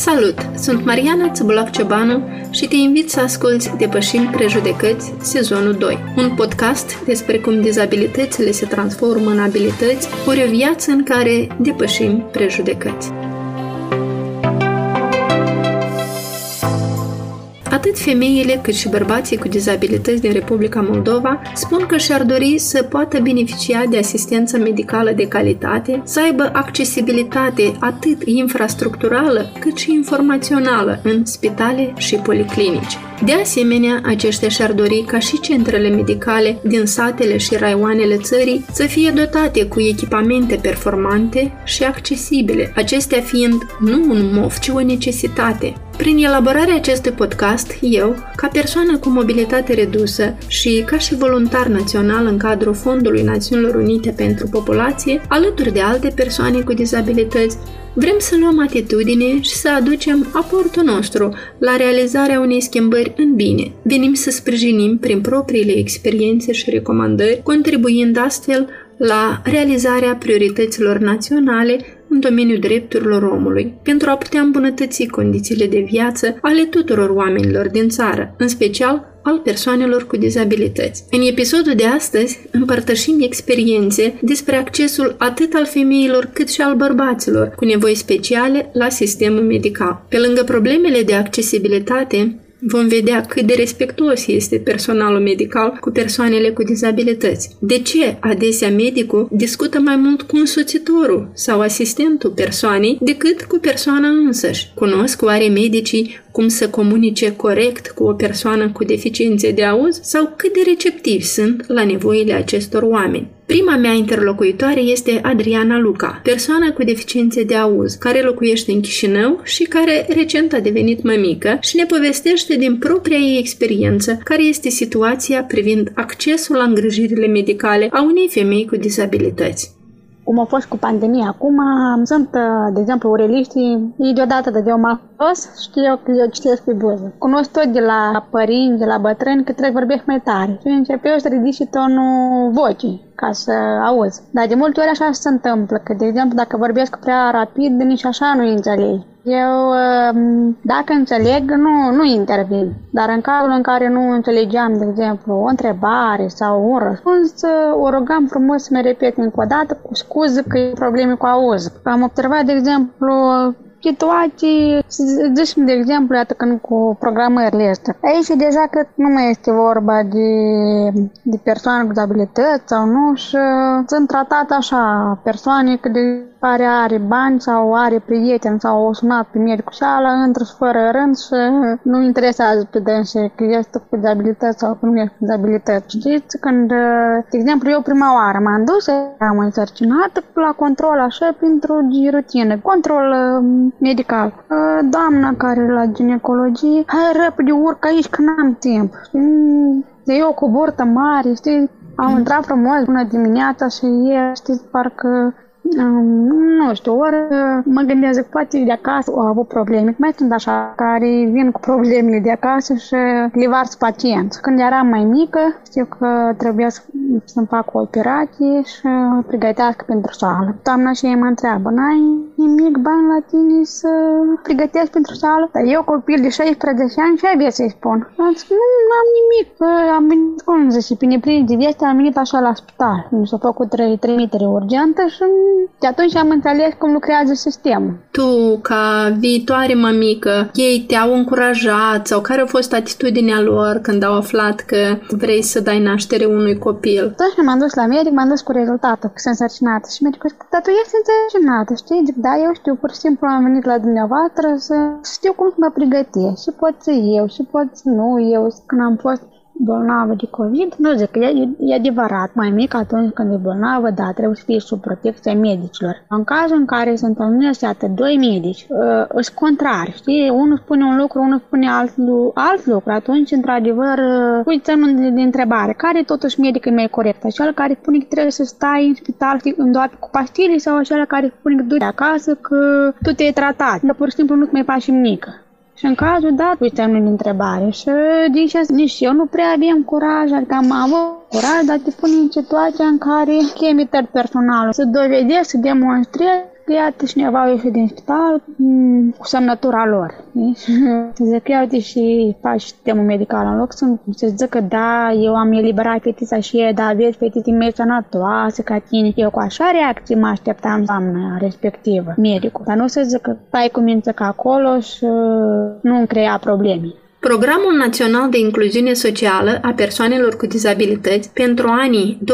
Salut! Sunt Mariana Țăbulac Ciobanu și te invit să asculți Depășim Prejudecăți, sezonul 2, un podcast despre cum dizabilitățile se transformă în abilități, ori o viață în care depășim prejudecăți. Femeile cât și bărbații cu dizabilități din Republica Moldova spun că și-ar dori să poată beneficia de asistență medicală de calitate, să aibă accesibilitate atât infrastructurală cât și informațională în spitale și policlinici. De asemenea, aceștia și-ar dori ca și centrele medicale din satele și raioanele țării să fie dotate cu echipamente performante și accesibile, acestea fiind nu un mof, ci o necesitate. Prin elaborarea acestui podcast, eu, ca persoană cu mobilitate redusă și ca și voluntar național în cadrul Fondului Națiunilor Unite pentru Populație, alături de alte persoane cu dizabilități, Vrem să luăm atitudine și să aducem aportul nostru la realizarea unei schimbări în bine. Venim să sprijinim prin propriile experiențe și recomandări, contribuind astfel la realizarea priorităților naționale în domeniul drepturilor omului, pentru a putea îmbunătăți condițiile de viață ale tuturor oamenilor din țară, în special al persoanelor cu dizabilități. În episodul de astăzi împărtășim experiențe despre accesul atât al femeilor cât și al bărbaților cu nevoi speciale la sistemul medical. Pe lângă problemele de accesibilitate, Vom vedea cât de respectuos este personalul medical cu persoanele cu dizabilități. De ce adesea medicul discută mai mult cu însoțitorul sau asistentul persoanei decât cu persoana însăși? Cunosc oare medicii cum să comunice corect cu o persoană cu deficiențe de auz sau cât de receptivi sunt la nevoile acestor oameni. Prima mea interlocuitoare este Adriana Luca, persoană cu deficiențe de auz, care locuiește în Chișinău și care recent a devenit mămică și ne povestește din propria ei experiență care este situația privind accesul la îngrijirile medicale a unei femei cu dizabilități cum a fost cu pandemia. Acum sunt, uh, de exemplu, ureliștii, ei deodată de m știu eu că eu citesc pe buză. Cunosc tot de la părinți, de la bătrâni, că trebuie vorbești mai tare. Și începe eu să ridici tonul vocii ca să auzi. Dar de multe ori așa se întâmplă, că, de exemplu, dacă vorbesc prea rapid, nici așa nu înțelegi. Eu, um, dacă înțeleg, nu, nu intervin. Dar în cazul în care nu înțelegeam, de exemplu, o întrebare sau un răspuns, o rugam frumos să mi repet încă o dată cu scuză că e probleme cu auz. Am observat, de exemplu, situații, zicem de exemplu, iată când cu programările astea. Aici deja cred că nu mai este vorba de, de persoane cu dizabilități sau nu și sunt tratate așa persoane că de care are bani sau are prieteni sau o sunat pe medicul și ala, intră și fără rând și nu interesează pe dânsi că este cu dizabilități sau că nu este cu dizabilități. Știți, când, de exemplu, eu prima oară m-am dus, am însărcinată la control așa pentru rutină, control um, medical. Uh, doamna care la ginecologie, hai repede urcă aici că n-am timp. De eu cu burtă mare, știi, am intrat frumos până dimineața și e, știți, parcă nu știu, ori mă gândesc că poate de acasă au avut probleme. Mai sunt așa care vin cu problemele de acasă și le vars pacienți. Când eram mai mică, știu că trebuia să, să-mi fac o operație și pregătească pentru sală. Doamna și ei mă întreabă, n-ai nimic bani la tine să pregătești pentru sală? Dar eu, copil de 16 ani, ce ai să-i spun? Am zis, nu am nimic, am venit, cum zice, pe neprinde de viață, am venit așa la spital. Mi s-a făcut trei trimitere urgentă și de atunci am înțeles cum lucrează sistemul. Tu, ca viitoare mămică, ei te-au încurajat sau care a fost atitudinea lor când au aflat că vrei să dai naștere unui copil? Atunci m-am dus la medic, m-am dus cu rezultatul, că sunt însărcinată și medicul zice, dar tu ești însărcinată, știi? Zic, da, eu știu, pur și simplu am venit la dumneavoastră să știu cum să mă pregătesc și pot să eu și pot să nu eu. Când am fost bolnavă de COVID, nu zic că e, e adevărat, mai mic atunci când e bolnavă, da, trebuie să fie sub protecția medicilor. În cazul în care se întâlnesc atât doi medici, uh, sunt contrari, știi? Unul spune un lucru, unul spune alt, alt lucru, atunci, într-adevăr, uh, uite de, de întrebare, care totuși medic e mai corect? Acela care spune că trebuie să stai în spital în doar cu pastile sau acela care spune că du-te acasă că tu te-ai tratat, dar pur și simplu nu-ți mai faci nimic. Și în cazul dat, uite, am întrebare și nici, nici eu nu prea aveam curaj, adică am avut curaj, dar te pune în situația în care chemi tot personalul. Să dovedești, să demonstrezi că iată cineva au ieșit din spital mm, cu semnătura lor. Zic, ia uite și faci sistemul medical în loc să, să zică, da, eu am eliberat fetița și e, da, vezi, fetița mea sănătoasă ca tine. Eu cu așa reacție mă așteptam doamna respectivă, medicul. Dar nu să zică, stai cu minte ca acolo și nu îmi crea probleme. Programul Național de Incluziune Socială a Persoanelor cu Dizabilități pentru anii 2017-2022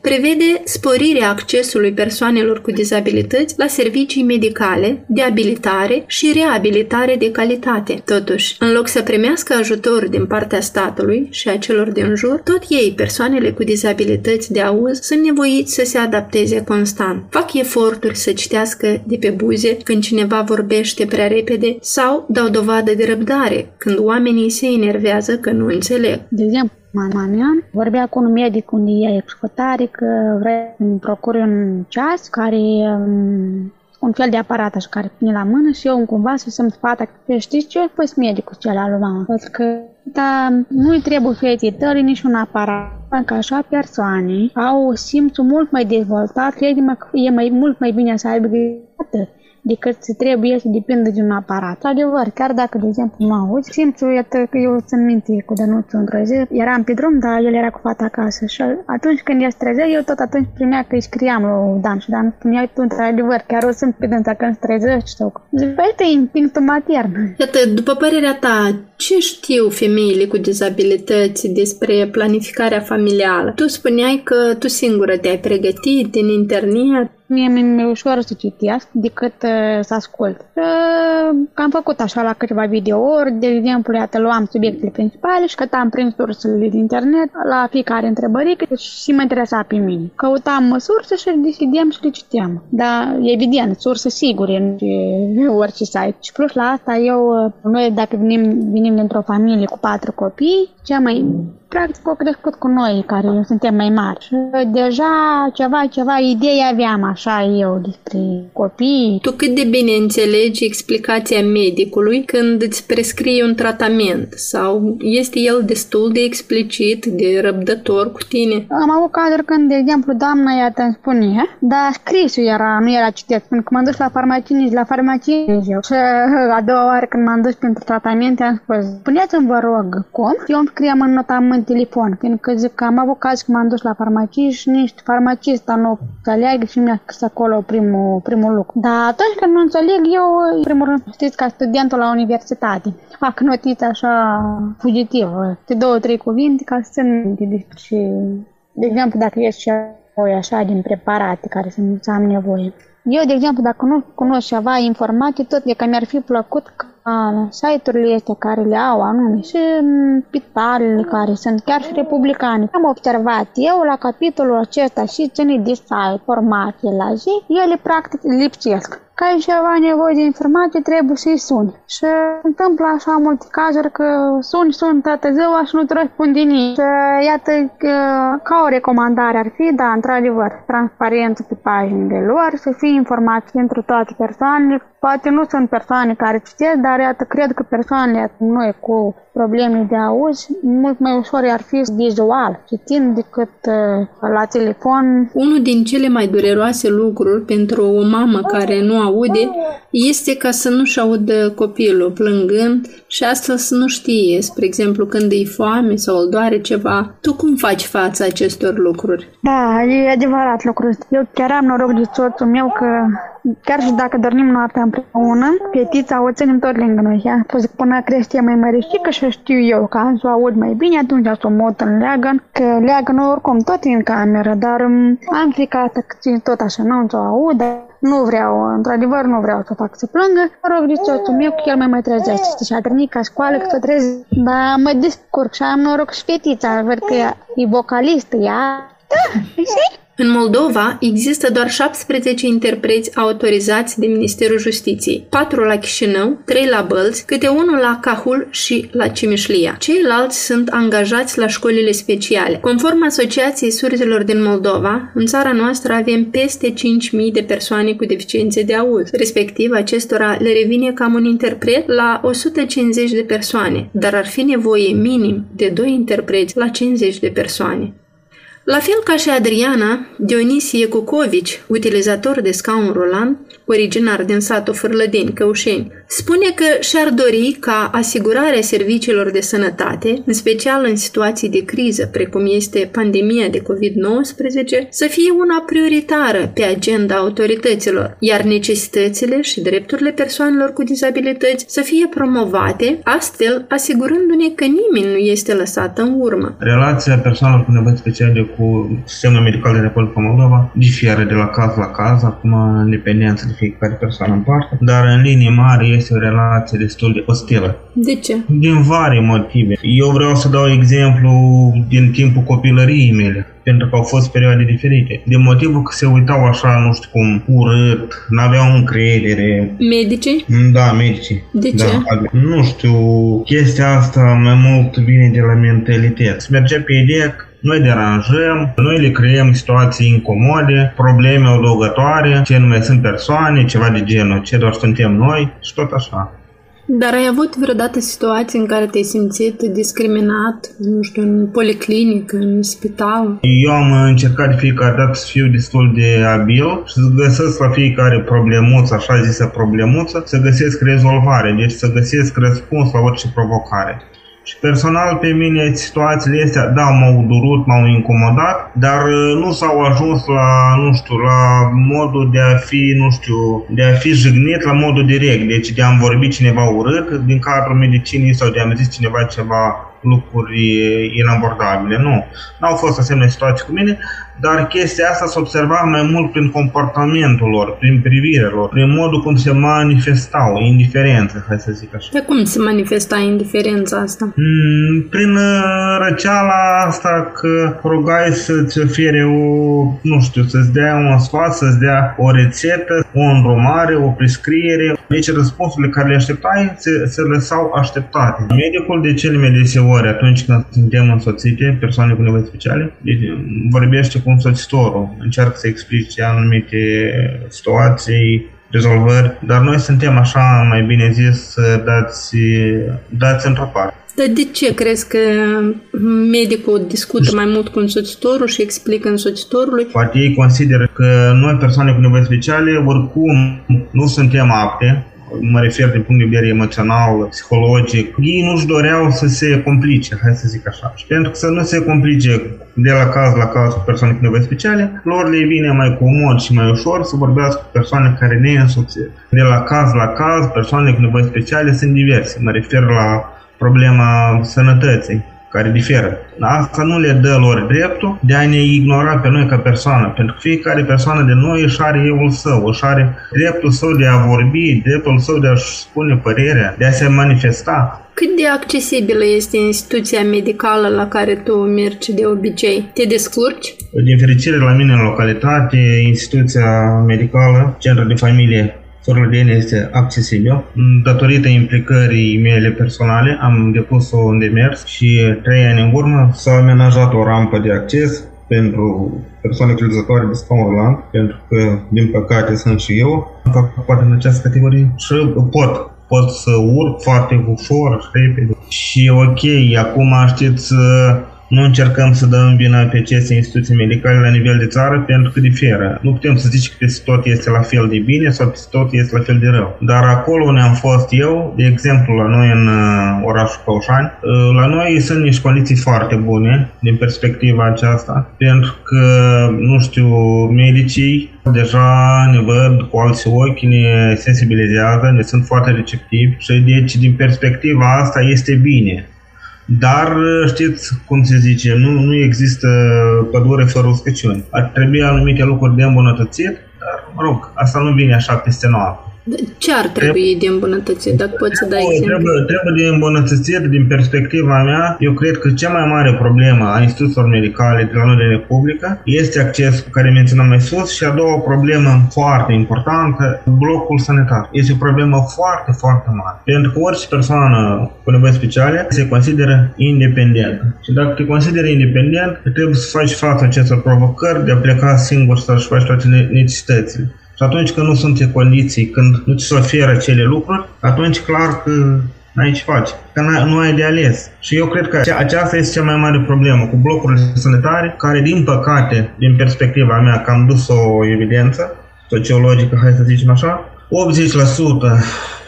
prevede sporirea accesului persoanelor cu dizabilități la servicii medicale, de abilitare și reabilitare de calitate. Totuși, în loc să primească ajutor din partea statului și a celor din jur, tot ei, persoanele cu dizabilități de auz, sunt nevoiți să se adapteze constant. Fac eforturi să citească de pe buze când cineva vorbește prea repede sau dau dovadă de răbdare când oamenii se enervează că nu înțeleg. De exemplu, Manian vorbea cu un medic unde e exploatare că vrea să-mi procure un ceas care um, un fel de aparat așa care pune la mână și eu cumva să simt fata că știți ce? Păi medicul cel lui mama. Pentru că da, nu-i trebuie fetei tăi niciun aparat. Că așa persoane au simțul mult mai dezvoltat, cred că e mai, mult mai bine să aibă grijă decât se trebuie să depindă de un aparat. Adevăr, chiar dacă, de exemplu, mă auzi, simțul, iată că eu țin minte cu Dănuțul într-o zi, eram pe drum, dar el era cu fata acasă și atunci când el se trezea, eu tot atunci primea că îi scriam lui Dan și Dan spunea, tu, într-adevăr, chiar o sunt pe dânsa când se trezești sau... Zic, păi, e instinctul matern. Iată, după părerea ta, ce știu femeile cu dizabilități despre planificarea familială? Tu spuneai că tu singură te-ai pregătit din internet, Mie mi-e ușor să citesc decât uh, să ascult. Uh, am făcut așa la câteva videouri, de exemplu, iată, luam subiectele principale și cătam prin sursele din internet la fiecare întrebărică și mă interesa pe mine. Căutam surse și decidem și le citeam. Dar, evident, surse sigure în orice site. Și plus la asta, eu, uh, noi dacă venim, venim dintr-o familie cu patru copii, cea mai practic au crescut cu noi, care suntem mai mari. Și deja ceva, ceva idei aveam așa eu despre copii. Tu cât de bine înțelegi explicația medicului când îți prescrie un tratament sau este el destul de explicit, de răbdător cu tine? Am avut cazuri când, de exemplu, doamna iată îmi spune, dar scrisul era, nu era citit, pentru că m-am dus la farmacie, nici la farmacie eu. Și a doua oară când m-am dus pentru tratament, am spus, spuneți-mi vă rog, cum? Eu îmi scriam în notament în telefon, pentru că zic că am avut caz că m-am dus la farmacie și nici farmacista nu înțeleagă și mi-a scris acolo primul, primul lucru. Dar atunci când nu înțeleg, eu, în primul rând, știți, ca studentul la universitate, fac notițe așa fugitivă, de două, trei cuvinte ca să țin minte despre, de exemplu, dacă ești și așa din preparate care să am nevoie. Eu, de exemplu, dacă nu cunosc ceva informații, tot e că mi-ar fi plăcut ca site-urile astea care le au anume și spitalele care sunt chiar și republicane. Am observat eu la capitolul acesta și ține de site, formație la zi, ele practic lipsesc că ai ceva nevoie de informații, trebuie să-i suni. Și întâmplă așa multe cazuri că suni, suni toată ziua și nu te răspunde nimic. Și iată că, ca o recomandare ar fi, da, într-adevăr, transparență pe paginile lor, să fie informații pentru toate persoanele. Poate nu sunt persoane care citesc, dar iată, cred că persoanele noi cu probleme de auz, mult mai ușor ar fi vizual, citind decât uh, la telefon. Unul din cele mai dureroase lucruri pentru o mamă care nu aude este ca să nu-și audă copilul plângând și asta să nu știe, spre exemplu, când e foame sau îl doare ceva. Tu cum faci față acestor lucruri? Da, e adevărat lucrul Eu chiar am noroc de soțul meu că chiar și dacă dormim noaptea împreună, fetița o ținem tot lângă noi. Ea spus că până crește mai măricică și știu eu că am să o aud mai bine, atunci să o mot în leagăn, că leagăn oricum tot în cameră, dar um, am frică că țin tot așa, nu o aud, nu vreau, într-adevăr nu vreau să fac să plângă. Mă rog de soțul meu că el mai mai trezește și a trănit ca școală că să trezi, dar mă descurc și am noroc și fetița, văd că e vocalistă, ea da, știi? În Moldova există doar 17 interpreți autorizați de Ministerul Justiției, 4 la Chișinău, 3 la Bălți, câte unul la Cahul și la Cimișlia. Ceilalți sunt angajați la școlile speciale. Conform Asociației Surzilor din Moldova, în țara noastră avem peste 5.000 de persoane cu deficiențe de auz. Respectiv, acestora le revine cam un interpret la 150 de persoane, dar ar fi nevoie minim de 2 interpreți la 50 de persoane. La fel ca și Adriana, Dionisie Cucovici, utilizator de scaun rulant, originar din satul Fârlădeni, Căușeni, spune că și-ar dori ca asigurarea serviciilor de sănătate, în special în situații de criză, precum este pandemia de COVID-19, să fie una prioritară pe agenda autorităților, iar necesitățile și drepturile persoanelor cu dizabilități să fie promovate, astfel asigurându-ne că nimeni nu este lăsat în urmă. Relația persoanelor cu nevoi speciale cu sistemul medical din Republica Moldova diferă de la caz la caz, acum în dependență de fiecare persoană în parte, dar în linii mari este o relație destul de ostilă. De ce? Din vari motive. Eu vreau să dau exemplu din timpul copilăriei mele pentru că au fost perioade diferite. De motivul că se uitau așa, nu știu cum, urât, n-aveau încredere. Medicii? Da, medicii. De ce? Da, nu știu, chestia asta mai mult vine de la mentalitate. Se mergea pe ideea că noi deranjăm, noi le creăm situații incomode, probleme odăugătoare, ce nu mai sunt persoane, ceva de genul, ce doar suntem noi și tot așa. Dar ai avut vreodată situații în care te-ai simțit discriminat, nu știu, în policlinică, în spital? Eu am încercat de fiecare dată să fiu destul de abil și să găsesc la fiecare problemuță, așa zisă problemuță, să găsesc rezolvare, deci să găsesc răspuns la orice provocare. Și personal pe mine situațiile astea, da, m-au durut, m-au incomodat, dar uh, nu s-au ajuns la, nu știu, la modul de a fi, nu știu, de a fi jignit la modul direct, deci de a-mi vorbi cineva urât din cadrul medicinii sau de a-mi zis cineva ceva lucruri inabordabile. Nu. N-au fost asemenea situații cu mine, dar chestia asta se observa mai mult prin comportamentul lor, prin privirea lor, prin modul cum se manifestau, indiferență, hai să zic așa. De cum se manifesta indiferența asta? Mm, prin uh, răceala asta că rugai să-ți ofere o, nu știu, să-ți dea un sfat, să-ți dea o rețetă, o îndrumare, o prescriere. Deci răspunsurile care le așteptai se, se lăsau așteptate. Medicul de cele mai deseori atunci când suntem însoțite, persoane cu nevoi speciale, deci, vorbește cu însoțitorul, încearcă să explice anumite situații, rezolvări, dar noi suntem așa, mai bine zis, dați, dați într-o parte. Dar de ce crezi că medicul discută mai mult cu însoțitorul și explică însoțitorului? Poate ei consideră că noi, persoane cu nevoi speciale, oricum nu suntem apte mă refer din punct de vedere emoțional, psihologic, ei nu-și doreau să se complice, hai să zic așa. Și pentru că să nu se complice de la caz la caz cu persoane cu nevoi speciale, lor le vine mai comod și mai ușor să vorbească cu persoane care ne însoțesc. De la caz la caz, persoanele cu nevoi speciale sunt diverse. Mă refer la problema sănătății care diferă. Asta nu le dă lor dreptul de a ne ignora pe noi ca persoană, pentru că fiecare persoană de noi își are euul său, își are dreptul său de a vorbi, dreptul său de a-și spune părerea, de a se manifesta. Cât de accesibilă este instituția medicală la care tu mergi de obicei? Te descurci? Din fericire, la mine în localitate, instituția medicală, centrul de familie Sorlodeni este accesibil. Datorită implicării mele personale, am depus un demers și trei ani în urmă s-a amenajat o rampă de acces pentru persoane utilizatoare de scaun rulant, pentru că, din păcate, sunt și eu, fac parte în această categorie și pot pot să urc foarte ușor și repede. Și ok, acum știți, nu încercăm să dăm vina pe aceste instituții medicale la nivel de țară pentru că diferă. Nu putem să zicem că peste tot este la fel de bine sau peste tot este la fel de rău. Dar acolo unde am fost eu, de exemplu la noi în uh, orașul Căușani, uh, la noi sunt niște condiții foarte bune din perspectiva aceasta, pentru că, nu știu, medicii deja ne văd cu alții ochi, ne sensibilizează, ne sunt foarte receptivi și deci din perspectiva asta este bine. Dar știți cum se zice, nu, nu există pădure fără uscăciuni. Ar trebui anumite lucruri de îmbunătățit, dar, mă rog, asta nu vine așa peste noapte. Ce ar trebui de îmbunătățit, dacă poți să dai exemplu? Trebuie, trebuie de îmbunătățit din perspectiva mea. Eu cred că cea mai mare problemă a instituțiilor medicale de la noi de Republică este accesul care menționam mai sus și a doua problemă foarte importantă, blocul sanitar. Este o problemă foarte, foarte mare. Pentru că orice persoană cu nevoi speciale se consideră independent. Și dacă te consideri independent, trebuie să faci față acestor provocări de a pleca singur să-și faci toate necesitățile. Și atunci când nu sunt condiții, când nu ți se oferă acele lucruri, atunci clar că N-ai ce faci, că nu ai de ales. Și eu cred că aceasta este cea mai mare problemă cu blocurile sanitare, care din păcate, din perspectiva mea, că am dus o evidență sociologică, hai să zicem așa, 80%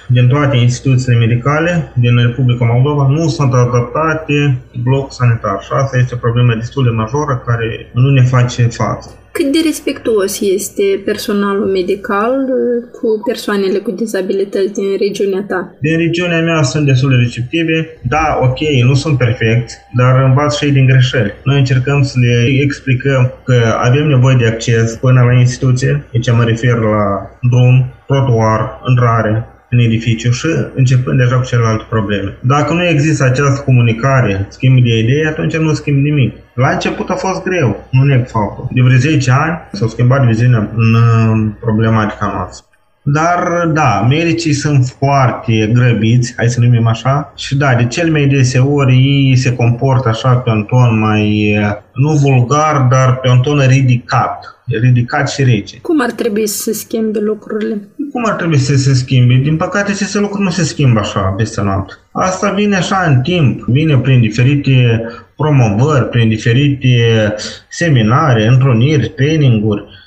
din toate instituțiile medicale din Republica Moldova nu sunt adaptate bloc sanitar și asta este o problemă destul de majoră care nu ne face față. Cât de respectuos este personalul medical uh, cu persoanele cu dizabilități din regiunea ta? Din regiunea mea sunt destul de receptive. Da, ok, nu sunt perfecti, dar învață și ei din greșeli. Noi încercăm să le explicăm că avem nevoie de acces până la instituție, deci mă refer la drum, trotuar, intrare, în edificiu și începând deja cu celelalte probleme. Dacă nu există această comunicare, schimb de idei, atunci nu schimb nimic. La început a fost greu, nu neg faptul. De vreo 10 ani s-au schimbat viziunea în problematica noastră. Dar, da, medicii sunt foarte grăbiți, hai să numim așa, și da, de cel mai deseori ei se comportă așa pe un ton mai, nu vulgar, dar pe un ton ridicat, ridicat și rece. Cum ar trebui să se schimbe lucrurile? Cum ar trebui să se schimbe? Din păcate, aceste lucruri nu se schimbă așa peste noapte. Asta vine așa în timp, vine prin diferite promovări, prin diferite seminare, întruniri, traininguri, Ă,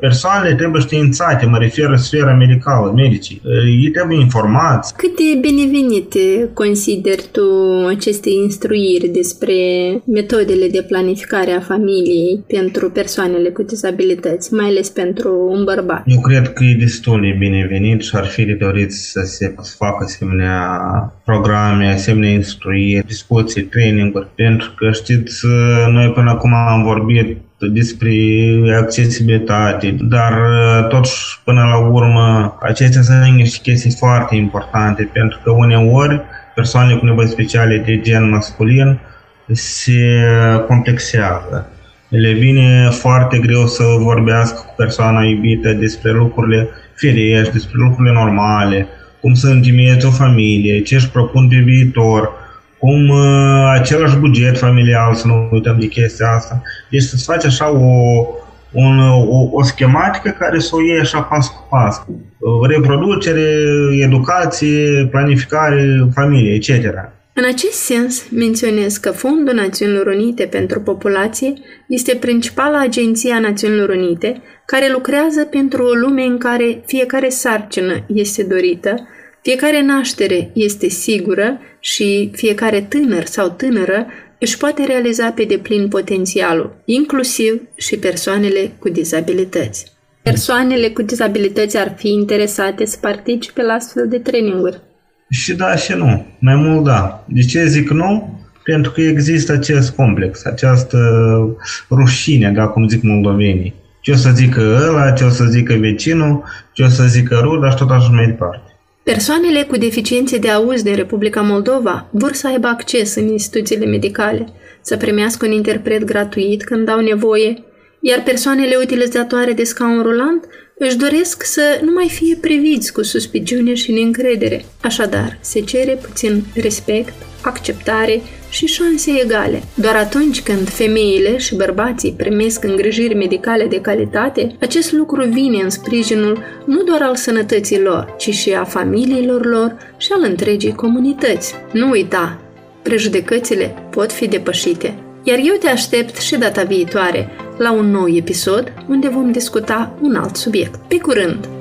persoanele trebuie științate, mă refer la sfera medicală, medicii. Ă, ei trebuie informați. Cât de binevenite consideri tu aceste instruiri despre metodele de planificare a familiei pentru persoanele cu dizabilități, mai ales pentru un bărbat? Eu cred că e destul de binevenit și ar fi de dorit să se facă asemenea programe, asemenea instruiri, discuții, traininguri, pentru că știți, noi până acum am vorbit despre accesibilitate, dar uh, totuși până la urmă acestea sunt niște chestii foarte importante pentru că uneori persoanele cu nevoi speciale de gen masculin se complexează. Le vine foarte greu să vorbească cu persoana iubită despre lucrurile firești, despre lucrurile normale, cum să întemeiezi o familie, ce își propun pe viitor, cum uh, același buget familial, să nu uităm de chestia asta. Deci să-ți faci așa o, un, o, o schematică care să o iei așa pas cu pas. Reproducere, educație, planificare, familie, etc. În acest sens, menționez că Fondul Națiunilor Unite pentru Populație este principala agenție a Națiunilor Unite care lucrează pentru o lume în care fiecare sarcină este dorită, fiecare naștere este sigură și fiecare tânăr sau tânără își poate realiza pe deplin potențialul, inclusiv și persoanele cu dizabilități. Persoanele cu dizabilități ar fi interesate să participe la astfel de traininguri. Și da și nu. Mai mult da. De ce zic nu? Pentru că există acest complex, această rușine, da, cum zic moldovenii. Ce o să zică ăla, ce o să zică vecinul, ce o să zică ruda și tot așa mai departe. Persoanele cu deficiențe de auz din Republica Moldova vor să aibă acces în instituțiile medicale, să primească un interpret gratuit când au nevoie, iar persoanele utilizatoare de scaun rulant își doresc să nu mai fie priviți cu suspiciune și neîncredere. Așadar, se cere puțin respect, acceptare și șanse egale. Doar atunci când femeile și bărbații primesc îngrijiri medicale de calitate, acest lucru vine în sprijinul nu doar al sănătății lor, ci și a familiilor lor și al întregii comunități. Nu uita, prejudecățile pot fi depășite. Iar eu te aștept și data viitoare la un nou episod unde vom discuta un alt subiect. Pe curând!